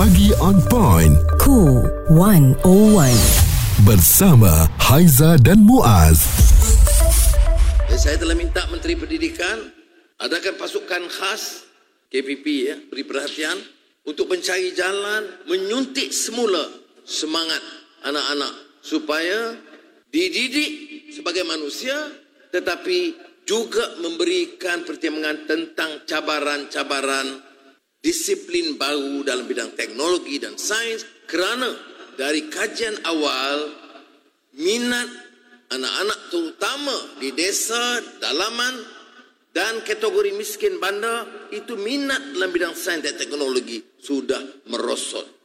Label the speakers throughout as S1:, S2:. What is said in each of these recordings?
S1: Pagi on point.
S2: Cool 101.
S1: Bersama Haiza dan Muaz.
S3: Eh, Saya telah minta Menteri Pendidikan adakan pasukan khas KPP ya, beri perhatian untuk mencari jalan menyuntik semula semangat anak-anak supaya dididik sebagai manusia tetapi juga memberikan pertimbangan tentang cabaran-cabaran disiplin baru dalam bidang teknologi dan sains kerana dari kajian awal minat anak-anak terutama di desa, dalaman dan kategori miskin bandar itu minat dalam bidang sains dan teknologi sudah merosot.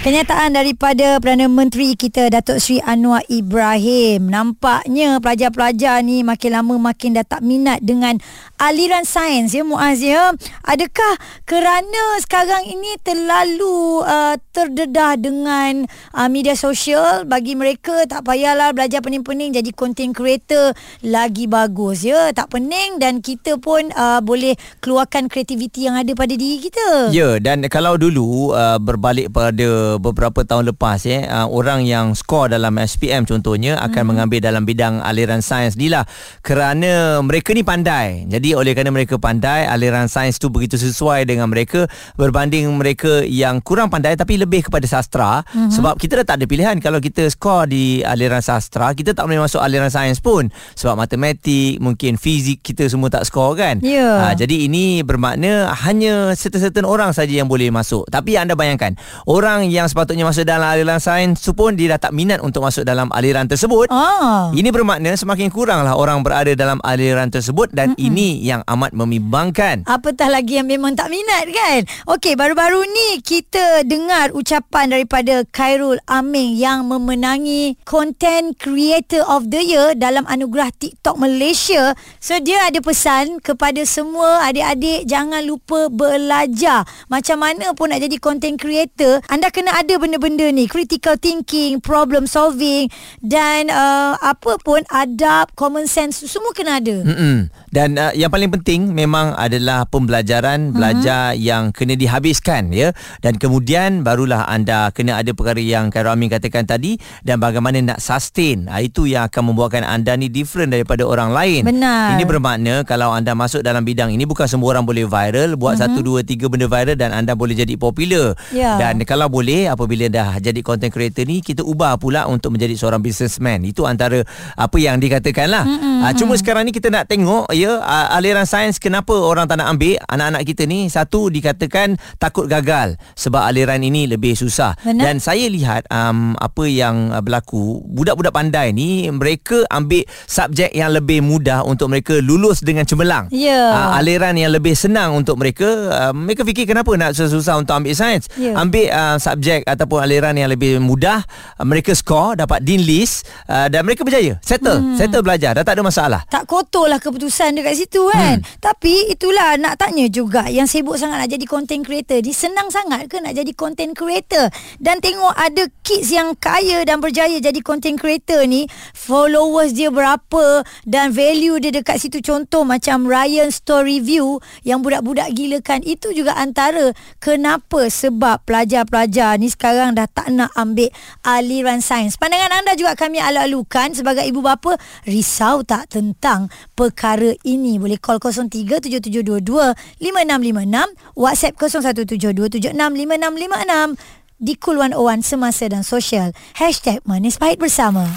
S4: Kenyataan daripada Perdana Menteri kita Datuk Seri Anwar Ibrahim. Nampaknya pelajar-pelajar ni makin lama makin dah tak minat dengan aliran sains. Ya Muaz ya. Adakah kerana sekarang ini terlalu uh, terdedah dengan uh, media sosial? Bagi mereka tak payahlah belajar pening-pening jadi content creator lagi bagus ya. Tak pening dan kita pun uh, boleh keluarkan kreativiti yang ada pada diri kita.
S5: Ya dan kalau dulu uh, berbalik pada beberapa tahun lepas ya uh, orang yang skor dalam SPM contohnya akan hmm. mengambil dalam bidang aliran sains ni lah kerana mereka ni pandai. Jadi oleh kerana mereka pandai aliran sains tu begitu sesuai dengan mereka berbanding mereka yang kurang pandai tapi lebih kepada sastra hmm. sebab kita dah tak ada pilihan kalau kita skor di aliran sastra kita tak boleh masuk aliran sains pun sebab matematik mungkin fizik kita semua tak skor kan.
S4: Ya.
S5: Uh, jadi ini bermakna hanya certain-certain orang saja yang boleh masuk. Tapi anda bayangkan orang yang sepatutnya masuk dalam aliran sains tu pun dia dah tak minat untuk masuk dalam aliran tersebut.
S4: Ah.
S5: Ini bermakna semakin kuranglah orang berada dalam aliran tersebut dan Mm-mm. ini yang amat membimbangkan.
S4: Apatah lagi yang memang tak minat kan Okey baru-baru ni kita dengar ucapan daripada Khairul Aming Yang memenangi Content Creator of the Year Dalam anugerah TikTok Malaysia So dia ada pesan kepada semua adik-adik Jangan lupa belajar Macam mana pun nak jadi content creator Anda kena ada benda-benda ni Critical thinking, problem solving Dan uh, apa pun adab, common sense Semua kena ada
S5: Mm-mm. Dan uh, yang paling penting memang adalah pembelajaran, belajar uh-huh. yang kena dihabiskan ya. Dan kemudian barulah anda kena ada perkara yang Khairul Amin katakan tadi dan bagaimana nak sustain. Uh, itu yang akan membuatkan anda ni different daripada orang lain.
S4: Benar.
S5: Ini bermakna kalau anda masuk dalam bidang ini bukan semua orang boleh viral, buat uh-huh. satu dua tiga benda viral dan anda boleh jadi popular.
S4: Ya.
S5: Dan kalau boleh apabila dah jadi content creator ni kita ubah pula untuk menjadi seorang businessman. Itu antara apa yang dikatakan lah.
S4: Mm-mm.
S5: Uh, cuma sekarang ni kita nak tengok ya uh, aliran sains kenapa orang tak nak ambil anak-anak kita ni satu dikatakan takut gagal sebab aliran ini lebih susah
S4: Benar.
S5: dan saya lihat um, apa yang berlaku budak-budak pandai ni mereka ambil subjek yang lebih mudah untuk mereka lulus dengan cemerlang
S4: Ya.
S5: uh, aliran yang lebih senang untuk mereka uh, mereka fikir kenapa nak susah-susah untuk ambil sains
S4: Ya.
S5: ambil uh, subjek ataupun aliran yang lebih mudah uh, mereka skor dapat dean list uh, dan mereka berjaya settle hmm. settle belajar dah tak ada masalah
S4: tak kotor lah keputusan dekat situ kan. Hmm. Tapi itulah nak tanya juga yang sibuk sangat nak jadi content creator. Ni senang sangat ke nak jadi content creator? Dan tengok ada kids yang kaya dan berjaya jadi content creator ni, followers dia berapa dan value dia dekat situ contoh macam Ryan Story View yang budak-budak gilakan itu juga antara kenapa sebab pelajar-pelajar ni sekarang dah tak nak ambil aliran sains. Pandangan anda juga kami alu-alukan sebagai ibu bapa risau tak tentang perkara ini boleh call 0377225656 WhatsApp 0172765656 di Cool 101 Semasa dan Sosial Hashtag Manis Pahit Bersama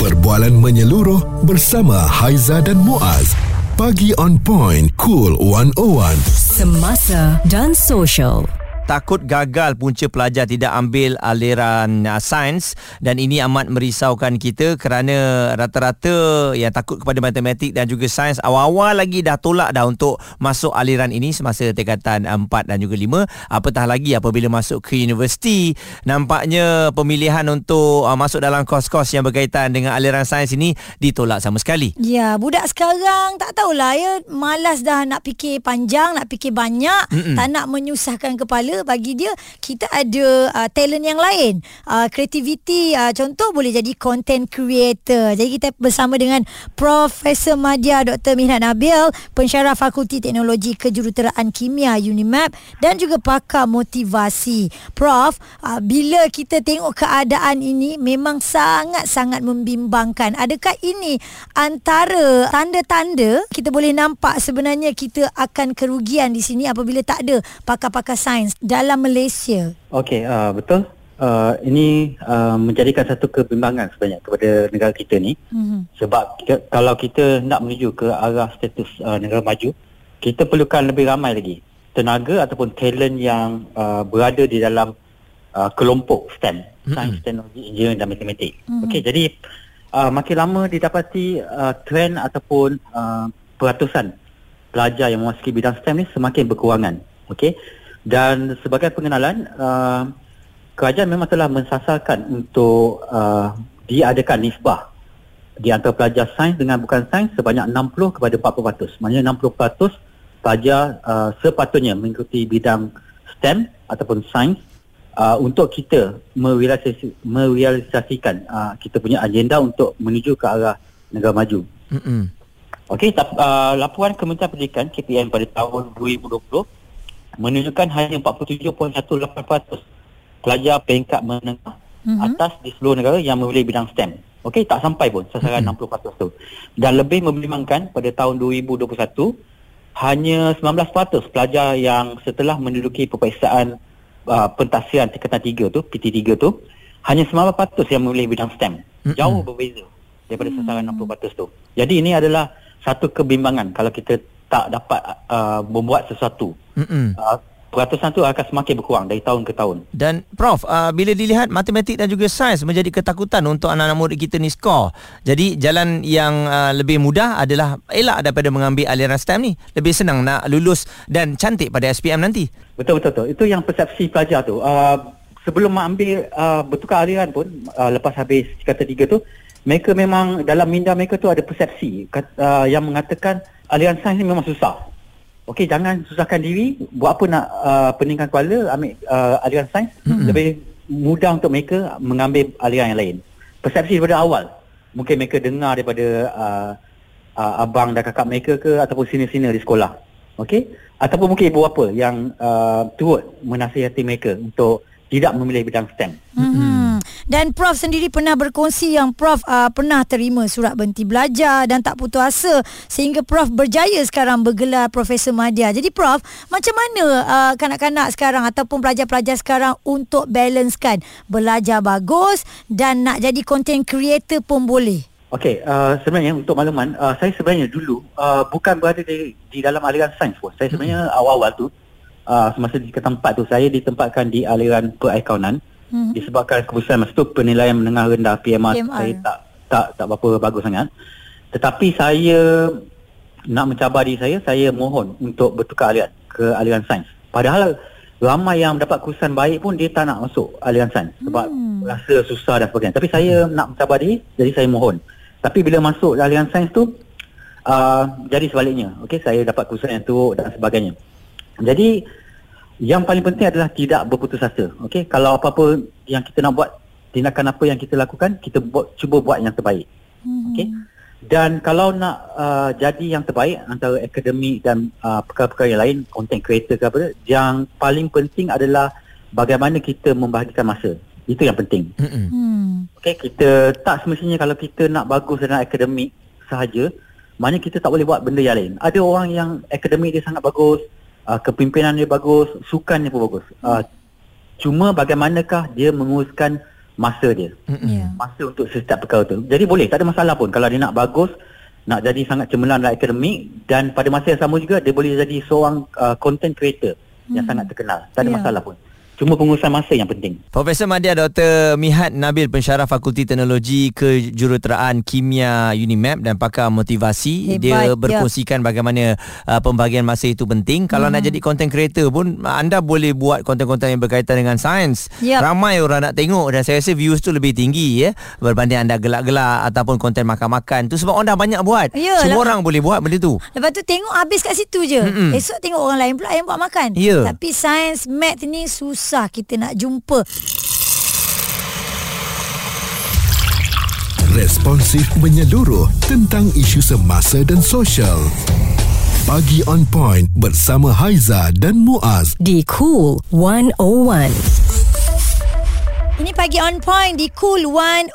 S1: Perbualan menyeluruh bersama Haiza dan Muaz. Pagi on point. Cool 101.
S2: Semasa dan Sosial.
S5: Takut gagal punca pelajar tidak ambil aliran uh, sains dan ini amat merisaukan kita kerana rata-rata yang takut kepada matematik dan juga sains awal-awal lagi dah tolak dah untuk masuk aliran ini semasa tingkatan 4 dan juga 5 apatah lagi apabila masuk ke universiti nampaknya pemilihan untuk uh, masuk dalam kos-kos yang berkaitan dengan aliran sains ini ditolak sama sekali
S4: Ya, budak sekarang tak tahulah ya, malas dah nak fikir panjang, nak fikir banyak,
S5: Mm-mm.
S4: tak nak menyusahkan kepala. Bagi dia kita ada uh, talent yang lain. Uh, creativity uh, contoh boleh jadi content creator. Jadi kita bersama dengan Profesor Madya Dr. Mihnat Nabil pensyarah Fakulti Teknologi Kejuruteraan Kimia UNIMAP dan juga pakar motivasi. Prof uh, bila kita tengok keadaan ini memang sangat-sangat membimbangkan. Adakah ini antara tanda-tanda kita boleh nampak sebenarnya kita akan kerugian di sini apabila tak ada pakar-pakar sains dalam Malaysia.
S6: Okey, uh, betul. Uh, ini uh, menjadikan satu kebimbangan sebenarnya kepada negara kita ni. Mm-hmm. Sebab kita, kalau kita nak menuju ke arah status uh, negara maju, kita perlukan lebih ramai lagi tenaga ataupun talent yang uh, berada di dalam uh, kelompok STEM, mm-hmm. Sains, Teknologi, Engineering dan Matematik. Mm-hmm. Okey, jadi uh, makin lama didapati uh, trend ataupun uh, peratusan pelajar yang memasuki bidang STEM ni semakin berkurangan. Okey. Dan sebagai pengenalan uh, kerajaan memang telah mensasarkan untuk uh, diadakan nisbah di antara pelajar sains dengan bukan sains sebanyak 60 kepada 40%. Maknanya 60% pelajar uh, sepatutnya mengikuti bidang STEM ataupun sains uh, untuk kita merealisasi, merealisasikan uh, kita punya agenda untuk menuju ke arah negara maju. Mm-hmm. Okey, uh, laporan Kementerian Pendidikan KPM pada tahun 2020 menunjukkan hanya 47.18% pelajar peringkat menengah mm-hmm. atas di seluruh negara yang memilih bidang STEM. Okey, tak sampai pun sasaran mm-hmm. 60% tu. Dan lebih membimbangkan pada tahun 2021 hanya 19% pelajar yang setelah menduduki peperiksaan uh, pentasian tingkatan 3 tu, PT3 tu, hanya 19% yang memilih bidang STEM. Mm-hmm. Jauh berbeza daripada sasaran mm-hmm. 60% tu. Jadi ini adalah satu kebimbangan kalau kita tak dapat uh, membuat sesuatu. Uh, peratusan tu akan semakin berkurang dari tahun ke tahun.
S5: Dan Prof, uh, bila dilihat matematik dan juga sains menjadi ketakutan untuk anak-anak murid kita ni skor. Jadi jalan yang uh, lebih mudah adalah elak daripada mengambil aliran STEM ni. Lebih senang nak lulus dan cantik pada SPM nanti.
S6: Betul betul betul. Itu yang persepsi pelajar tu. Uh, sebelum ambil uh, bertukar aliran pun uh, lepas habis kata tiga tu mereka memang dalam minda mereka tu ada persepsi uh, yang mengatakan aliran sains ni memang susah. Okey, jangan susahkan diri. Buat apa nak uh, peningkan kepala ambil uh, aliran sains? Mm-hmm. Lebih mudah untuk mereka mengambil aliran yang lain. Persepsi daripada awal. Mungkin mereka dengar daripada uh, uh, abang dan kakak mereka ke ataupun senior-senior di sekolah. Okey? Ataupun mungkin ibu bapa yang uh, turut menasihati mereka untuk tidak memilih bidang STEM.
S4: Mm-hmm. Dan Prof sendiri pernah berkongsi yang Prof uh, pernah terima surat berhenti belajar dan tak putus asa sehingga Prof berjaya sekarang bergelar Profesor Madya. Jadi Prof, macam mana uh, kanak-kanak sekarang ataupun pelajar-pelajar sekarang untuk balancekan belajar bagus dan nak jadi content creator pun boleh?
S6: Okey, uh, sebenarnya untuk makluman, uh, saya sebenarnya dulu uh, bukan berada di, di dalam aliran sains pun. Saya sebenarnya hmm. awal-awal tu, uh, semasa di tempat tu, saya ditempatkan di aliran perakaunan hmm. disebabkan keputusan masa tu penilaian menengah rendah PMR, PMR saya tak tak tak berapa bagus sangat tetapi saya nak mencabar diri saya saya mohon untuk bertukar aliran ke aliran sains padahal ramai yang mendapat keputusan baik pun dia tak nak masuk aliran sains sebab hmm. rasa susah dan sebagainya tapi saya hmm. nak mencabar diri jadi saya mohon tapi bila masuk aliran sains tu uh, jadi sebaliknya okey saya dapat keputusan yang teruk dan sebagainya jadi yang paling penting adalah tidak berputus asa. Okey, kalau apa-apa yang kita nak buat, tindakan apa yang kita lakukan, kita buat cuba buat yang terbaik. Hmm. Okey. Dan kalau nak uh, jadi yang terbaik antara akademik dan uh, perkara-perkara yang lain, content creator ke apa, yang paling penting adalah bagaimana kita membahagikan masa. Itu yang penting. Hmm. Okey, kita tak semestinya kalau kita nak bagus dalam akademik sahaja, maknanya kita tak boleh buat benda yang lain. Ada orang yang akademik dia sangat bagus, uh, kepimpinan dia bagus, sukan dia pun bagus. Uh, cuma bagaimanakah dia menguruskan masa dia. Yeah. Masa untuk setiap perkara tu. Jadi boleh, tak ada masalah pun kalau dia nak bagus, nak jadi sangat cemerlang dalam akademik dan pada masa yang sama juga dia boleh jadi seorang uh, content creator mm. yang sangat terkenal. Tak ada yeah. masalah pun. Semua pengurusan masa yang penting.
S5: Profesor Madya Dr. Mihat Nabil Pensyarah Fakulti Teknologi Kejuruteraan Kimia UNIMAP dan pakar motivasi
S4: Hebat,
S5: dia
S4: ya.
S5: berkongsikan bagaimana uh, pembahagian masa itu penting. Kalau nak jadi content creator pun anda boleh buat konten-konten yang berkaitan dengan sains.
S4: Yap.
S5: Ramai orang nak tengok dan saya rasa views tu lebih tinggi ya berbanding anda gelak-gelak ataupun konten makan-makan. Tu sebab orang dah banyak buat.
S4: Ya,
S5: Semua
S4: lah.
S5: orang boleh buat benda tu.
S4: Lepas tu tengok habis kat situ je.
S5: Mm-mm.
S4: Esok tengok orang lain pula yang buat makan.
S5: Ya.
S4: Tapi sains, math ni susah kita nak jumpa.
S1: Responsif menyeluruh tentang isu semasa dan sosial. Pagi on point bersama Haiza dan Muaz.
S2: Di Cool 101.
S4: Ini pagi on point di Cool 101.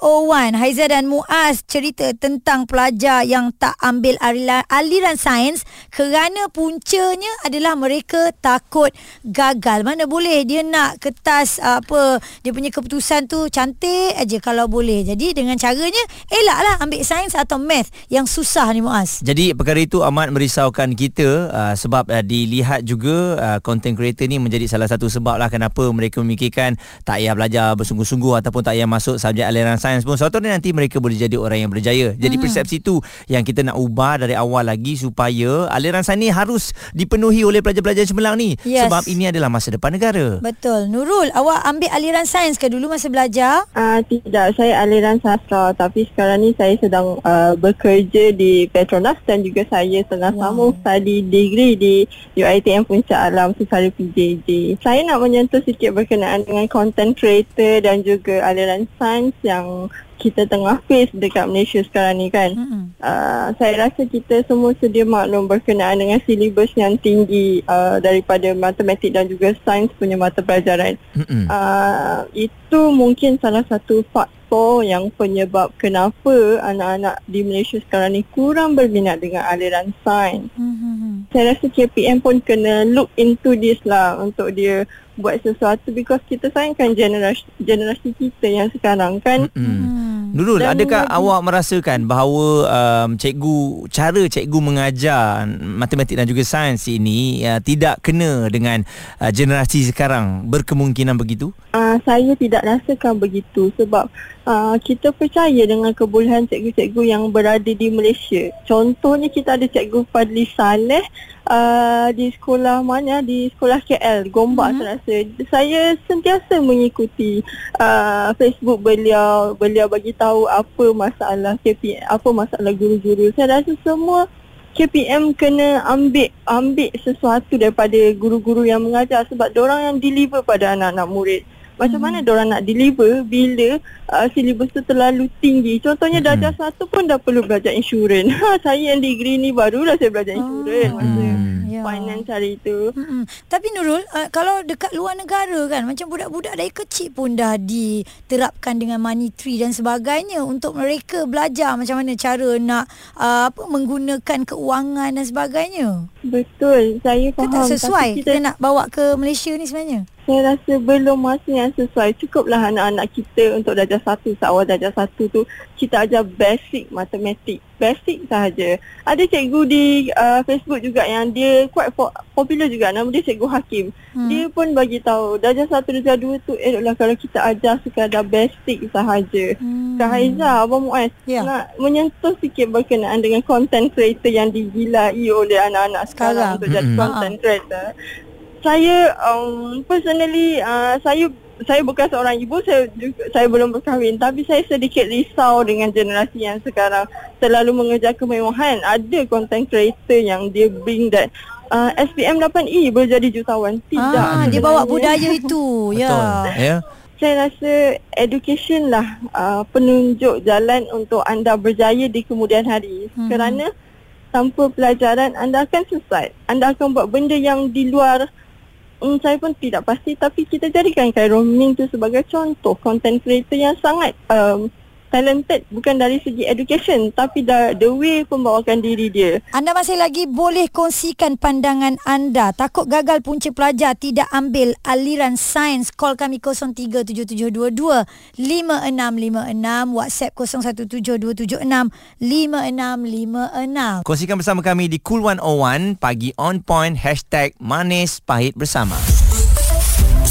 S4: Haiza dan Muaz cerita tentang pelajar yang tak ambil aliran, aliran sains kerana puncanya adalah mereka takut gagal. Mana boleh dia nak kertas apa dia punya keputusan tu cantik aja kalau boleh. Jadi dengan caranya elaklah ambil sains atau math yang susah ni Muaz.
S5: Jadi perkara itu amat merisaukan kita uh, sebab uh, dilihat juga uh, content creator ni menjadi salah satu sebab lah kenapa mereka memikirkan tak payah belajar bersungguh-sungguh ataupun tak payah masuk subjek aliran sains pun suatu hari nanti mereka boleh jadi orang yang berjaya. Jadi persepsi itu yang kita nak ubah dari awal lagi supaya aliran sains ni harus dipenuhi oleh pelajar-pelajar cemerlang ni
S4: Yes.
S5: sebab ini adalah masa depan negara.
S4: Betul. Nurul, awak ambil aliran sains ke dulu masa belajar?
S7: Uh, tidak, saya aliran sastra tapi sekarang ni saya sedang uh, bekerja di Petronas dan juga saya tengah
S4: Wow.
S7: wow. sambung study degree di UiTM Puncak Alam secara PJJ. Saya nak menyentuh sikit berkenaan dengan content creator dan juga aliran sains yang kita tengah face dekat Malaysia sekarang ni kan.
S4: Mm-mm.
S7: Uh, saya rasa kita semua sedia maklum berkenaan dengan silibus yang tinggi uh, daripada matematik dan juga sains punya mata pelajaran.
S5: Mm-mm.
S7: Uh, itu mungkin salah satu faktor yang penyebab kenapa anak-anak di Malaysia sekarang ni kurang berminat dengan aliran sains.
S4: Hmm.
S7: Saya rasa KPM pun kena look into this lah untuk dia buat sesuatu because kita sayangkan generasi generasi kita yang sekarang kan.
S5: Mm-mm.
S4: Hmm.
S5: Nurul,
S7: Dan
S5: adakah
S7: lagi-
S5: awak merasakan bahawa um, cikgu cara cikgu mengajar matematik dan juga sains ini uh, tidak kena dengan uh, generasi sekarang? Berkemungkinan begitu?
S7: Uh, saya tidak rasakan begitu sebab uh, kita percaya dengan kebolehan cikgu-cikgu yang berada di Malaysia. Contohnya kita ada cikgu Fadli Saleh uh, di sekolah mana di sekolah KL Gombak mm-hmm. saya rasa. Saya sentiasa mengikuti uh, Facebook beliau. Beliau bagi tahu apa masalah KPM, apa masalah guru-guru. Saya rasa semua KPM kena ambil ambil sesuatu daripada guru-guru yang mengajar sebab orang yang deliver pada anak-anak murid. Macam mana orang nak deliver bila uh, silibus tu terlalu tinggi. Contohnya
S5: Mm-mm.
S7: darjah satu pun dah perlu belajar insurans. Ha, saya yang degree ni barulah saya belajar insurans masa
S5: Hmm.
S4: Ya.
S7: finance hari tu.
S4: Mm-mm. Tapi Nurul, uh, kalau dekat luar negara kan, macam budak-budak dari kecil pun dah diterapkan dengan money tree dan sebagainya untuk mereka belajar macam mana cara nak uh, apa menggunakan keuangan dan sebagainya.
S7: Betul, saya
S4: Itu
S7: faham.
S4: tak sesuai
S7: Tapi
S4: kita, kita nak bawa ke Malaysia ni sebenarnya.
S7: Saya rasa belum masa yang sesuai. Cukuplah anak-anak kita untuk darjah satu, seawal darjah satu tu kita ajar basic matematik. Basic sahaja. Ada cikgu di uh, Facebook juga yang dia quite po- popular juga. Nama dia Cikgu Hakim.
S4: Hmm.
S7: Dia pun bagi tahu darjah satu, darjah dua tu eloklah kalau kita ajar sekadar basic sahaja.
S4: Hmm.
S7: Kak Haiza, Abang Muaz
S4: Ya.
S7: nak menyentuh sikit berkenaan dengan content creator yang digilai oleh anak-anak sekarang,
S4: Sekarang.
S7: untuk jadi
S5: Mm-mm.
S7: content creator. Saya um, personally uh, saya saya bukan seorang ibu saya juga, saya belum berkahwin tapi saya sedikit risau dengan generasi yang sekarang terlalu mengejar kemewahan ada content creator yang dia bring that uh, SPM 8E boleh jadi jutawan tidak
S4: Ah, dia bawa budaya itu.
S5: Betul.
S4: Ya.
S5: Ya.
S7: saya rasa education lah uh, penunjuk jalan untuk anda berjaya di kemudian hari.
S4: Hmm.
S7: Hmm. Kerana tanpa pelajaran anda akan sesat. Anda akan buat benda yang di luar Hmm, saya pun tidak pasti tapi kita jadikan Khairul Ming tu sebagai contoh content creator yang sangat um, talented bukan dari segi education tapi the, the way pembawakan diri dia.
S4: Anda masih lagi boleh kongsikan pandangan anda. Takut gagal punca pelajar tidak ambil aliran sains. Call kami 0377225656. WhatsApp 0172765656.
S5: Kongsikan bersama kami di Cool 101 Pagi On Point Hashtag Manis Pahit Bersama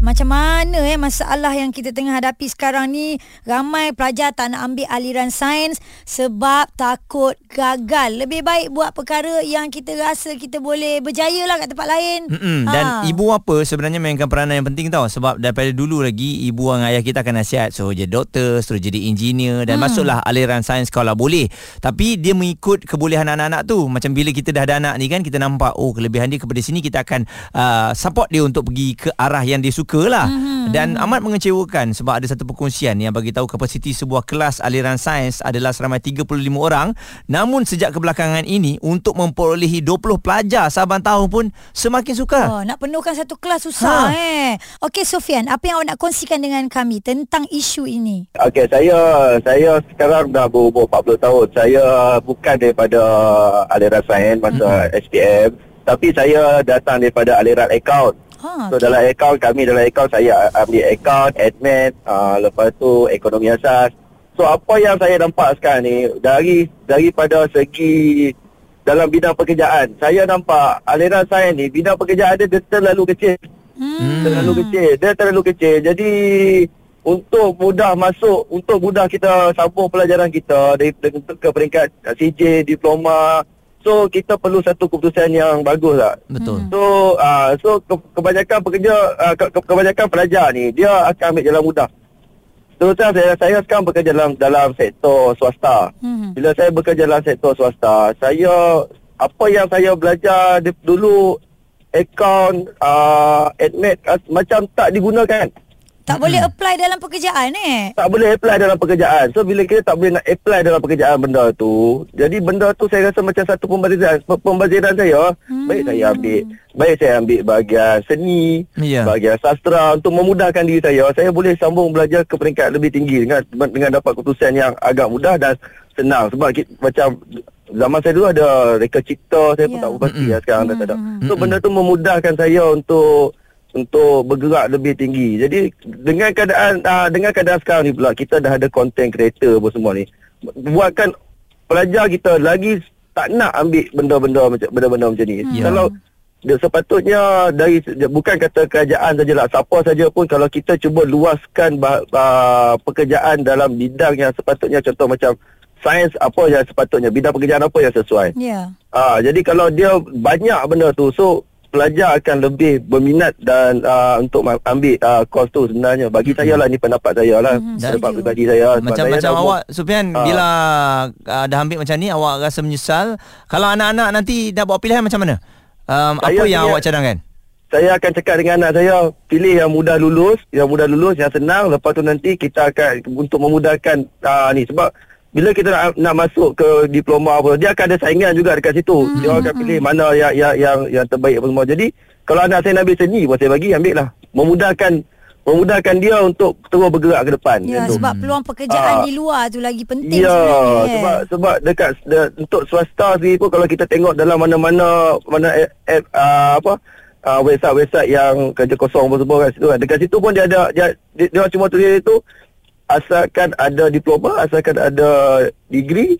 S4: Macam mana eh masalah yang kita tengah hadapi sekarang ni ramai pelajar tak nak ambil aliran sains sebab takut gagal. Lebih baik buat perkara yang kita rasa kita boleh berjaya lah kat tempat lain.
S5: Mm-mm. Dan
S4: Ha.
S5: ibu bapa sebenarnya mainkan peranan yang penting tau sebab daripada dulu lagi ibu dan ayah kita akan nasihat suruh jadi doktor, suruh jadi engineer dan
S4: Hmm.
S5: masuklah aliran sains kalau boleh. Tapi dia mengikut kebolehan anak-anak tu. Macam bila kita dah ada anak ni kan kita nampak oh kelebihan dia kepada sini kita akan uh, support dia untuk pergi ke arah yang dia suka lah.
S4: Hmm.
S5: Dan amat mengecewakan sebab ada satu perkongsian yang bagi tahu kapasiti sebuah kelas aliran sains adalah seramai 35 orang. Namun sejak kebelakangan ini untuk memperolehi 20 pelajar saban tahun pun semakin sukar.
S4: Oh, nak penuhkan satu kelas susah
S5: Ha.
S4: eh. Okey Sofian, apa yang awak nak kongsikan dengan kami tentang isu ini?
S8: Okey, saya saya sekarang dah berumur 40 tahun. Saya bukan daripada aliran sains masa mm-hmm. SPM, tapi saya datang daripada aliran account.
S4: Ha.
S8: So dalam account kami dalam account saya ambil account, admin, uh, lepas tu ekonomi asas. So apa yang saya nampak sekarang ni dari daripada segi dalam bidang pekerjaan, saya nampak aliran sains ni bidang pekerjaan dia, dia terlalu kecil.
S4: Hmm.
S8: Terlalu kecil. Dia terlalu kecil. Jadi untuk mudah masuk, untuk mudah kita sambung pelajaran kita dari ke peringkat CJ, diploma. So kita perlu satu keputusan yang bagus lah.
S5: Betul.
S8: So uh, so ke, kebanyakan pekerja uh, ke, ke, kebanyakan pelajar ni dia akan ambil jalan mudah. Terus terang saya saya sekarang bekerja dalam dalam sektor swasta.
S4: Hmm.
S8: Bila saya bekerja dalam sektor swasta, saya apa yang saya belajar di, dulu akaun uh, admin uh, macam tak digunakan.
S4: Tak boleh apply dalam pekerjaan eh.
S8: Tak boleh apply dalam pekerjaan. So bila kita tak boleh nak apply dalam pekerjaan benda tu, jadi benda tu saya rasa macam satu pembaziran pembaziran saya. Hmm. Baik saya ambil baik saya ambil bahagian seni,
S5: Ya.
S8: bahagian sastra untuk memudahkan diri saya. Saya boleh sambung belajar ke peringkat lebih tinggi dengan dengan dapat keputusan yang agak mudah dan senang sebab kita, macam zaman saya dulu ada reka cipta saya pun
S4: Ya.
S8: tak pasti lah sekarang dah tak ada.
S4: Hmm.
S8: So benda tu memudahkan saya untuk untuk bergerak lebih tinggi. Jadi dengan keadaan uh, dengan keadaan sekarang ni pula kita dah ada content creator apa semua ni. Buatkan pelajar kita lagi tak nak ambil benda-benda macam benda-benda macam ni.
S5: Ya.
S8: Kalau dia sepatutnya dari bukan kata kerajaan sajalah siapa saja pun kalau kita cuba luaskan bah, uh, pekerjaan dalam bidang yang sepatutnya contoh macam sains apa yang sepatutnya bidang pekerjaan apa yang sesuai.
S4: Ya.
S8: Ah, jadi kalau dia banyak benda tu, so pelajar akan lebih berminat dan uh, untuk ambil uh, course tu sebenarnya. Bagi saya lah ni pendapat saya lah. Pendapat
S4: setuju.
S8: pribadi saya. Sebab
S5: Macam
S8: saya
S5: macam awak Sufian
S8: Ah.
S5: bila uh, dah ambil macam ni awak rasa menyesal. Kalau anak-anak nanti dah buat pilihan macam mana? Um, apa yang awak cadangkan?
S8: saya akan cakap dengan anak saya pilih yang mudah lulus, yang mudah lulus, yang senang. Lepas tu nanti kita akan untuk memudahkan uh, ni sebab bila kita nak, nak masuk ke diploma apa, dia akan ada saingan juga dekat situ. Hmm. Dia akan pilih mana yang yang yang, yang terbaik apa semua. Jadi kalau anak saya nak ambil seni pun saya bagi ambil lah. Memudahkan memudahkan dia untuk terus bergerak ke depan.
S4: Ya,
S8: Macam tu.
S4: sebab peluang pekerjaan
S8: Ah.
S4: di luar tu lagi penting
S8: Ya,
S4: sebenarnya.
S8: sebab sebab dekat de, untuk swasta sendiri pun kalau kita tengok dalam mana-mana mana app, app uh, apa uh, website-website yang kerja kosong apa semua kat situ kan. Dekat situ pun dia ada dia, dia, dia cuma tulis itu asalkan ada diploma, asalkan ada degree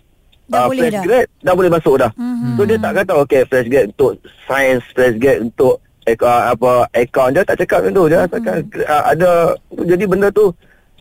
S4: Dah
S8: ah,
S4: boleh
S8: fresh
S4: dah.
S8: grade dah boleh masuk dah.
S4: Mhm.
S8: So dia tak kata okey fresh grade untuk science, fresh grade untuk uh, apa account dia tak cakap macam tu. Dia asalkan uh, ada jadi benda tu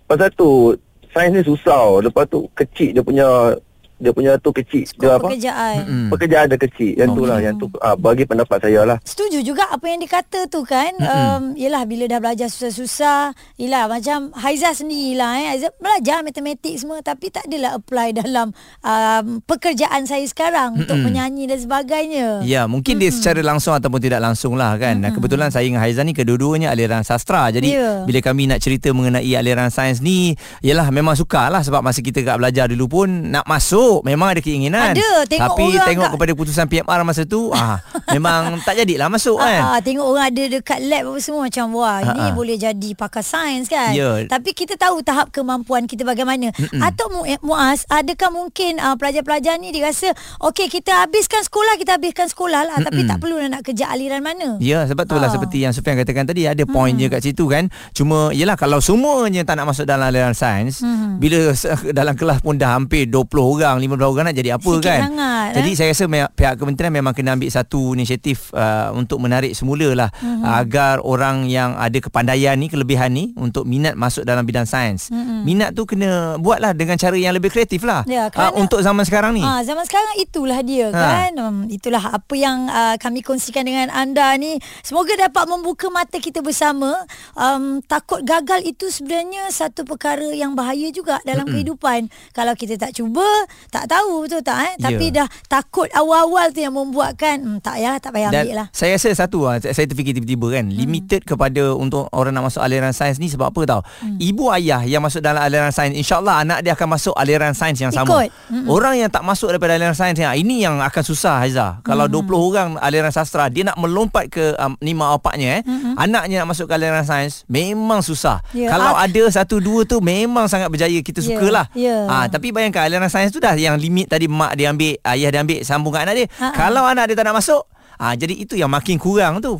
S8: pasal tu sains ni susah. Lepas tu kecil dia punya dia punya tu kecil.
S4: Skop
S8: dia apa?
S4: pekerjaan.
S5: Mm-mm.
S8: Pekerjaan dia kecil. Yang tu lah yang tu uh, bagi pendapat saya lah.
S4: Setuju juga apa yang dikata tu kan. Um, yelah bila dah belajar susah-susah. Yelah macam Haizah sendiri lah. Eh. Haizah belajar matematik semua. Tapi tak adalah apply dalam um, pekerjaan saya sekarang. Untuk menyanyi dan sebagainya.
S5: Ya, mungkin dia secara langsung ataupun tidak langsung lah kan. Dan kebetulan saya dengan Haizan ni kedua-duanya aliran sastra. Jadi
S4: Ya.
S5: bila kami nak cerita mengenai aliran sains ni, yalah memang sukar lah sebab masa kita kat belajar dulu pun nak masuk memang ada keinginan.
S4: Ada, tengok
S5: Tapi
S4: orang
S5: tengok
S4: kat-
S5: kepada keputusan PMR masa tu, ah memang tak jadilah masuk kan.
S4: Ah, ah, tengok orang ada dekat lab apa semua macam wah ini
S5: Ah, ah.
S4: boleh jadi pakar sains kan.
S5: Ya.
S4: Tapi kita tahu tahap kemampuan kita bagaimana. Mm-mm. Atau eh, Muaz, adakah mungkin uh, pelajar-pelajar ni dia rasa okey kita habiskan sekolah, kita habiskan sekolah lah Mm-mm. tapi tak perlu nak kerja aliran mana.
S5: Ya sebab tu
S4: Ah.
S5: lah seperti yang Sufian katakan tadi ada point je kat situ kan. Cuma yelah kalau semuanya tak nak masuk dalam aliran sains,
S4: Hmm.
S5: bila dalam kelas pun dah hampir 20 orang orang 15 orang nak jadi apa
S4: Sikit
S5: kan.
S4: sangat,
S5: jadi
S4: eh?
S5: saya rasa me- pihak kementerian memang kena ambil satu inisiatif uh, untuk menarik semula lah
S4: Mhm.
S5: uh, agar orang yang ada kepandaian ni kelebihan ni untuk minat masuk dalam bidang sains.
S4: Mhm.
S5: Minat tu kena buatlah dengan cara yang lebih kreatif lah.
S4: Ya,
S5: uh,
S4: kerana-
S5: untuk zaman sekarang ni.
S4: Ah, zaman sekarang itulah dia
S5: Ha.
S4: kan. Um, itulah apa yang uh, kami kongsikan dengan anda ni. Semoga dapat membuka mata kita bersama. Um, takut gagal itu sebenarnya satu perkara yang bahaya juga dalam
S5: Mm-mm.
S4: kehidupan. Kalau kita tak cuba, tak tahu betul tak eh? Tapi
S5: Ya.
S4: dah takut awal-awal tu yang membuatkan hmm, tak ya, tak payah
S5: Dan
S4: ambil lah.
S5: saya rasa satu lah, saya terfikir tiba-tiba kan, hmm. limited kepada untuk orang nak masuk aliran sains ni sebab apa tau? Hmm. Ibu ayah yang masuk dalam aliran sains, insyaAllah anak dia akan masuk aliran sains yang sama.
S4: Ikut.
S5: Orang yang tak masuk daripada aliran sains ni, ini yang akan susah Haiza. Kalau
S4: Hmm.
S5: 20 orang aliran sastra, dia nak melompat ke um, ni mak bapaknya eh,
S4: Mm-mm.
S5: anaknya nak masuk ke aliran sains, memang susah.
S4: Ya,
S5: Kalau
S4: ah.
S5: ada satu dua tu memang sangat berjaya, kita
S4: Ya,
S5: sukalah.
S4: ya.
S5: Ah, tapi bayangkan aliran sains tu dah yang limit tadi mak dia ambil, ayah dia ambil sambung kat anak dia.
S4: Ha-ha.
S5: Kalau anak dia tak nak masuk, ah jadi itu yang makin kurang tu.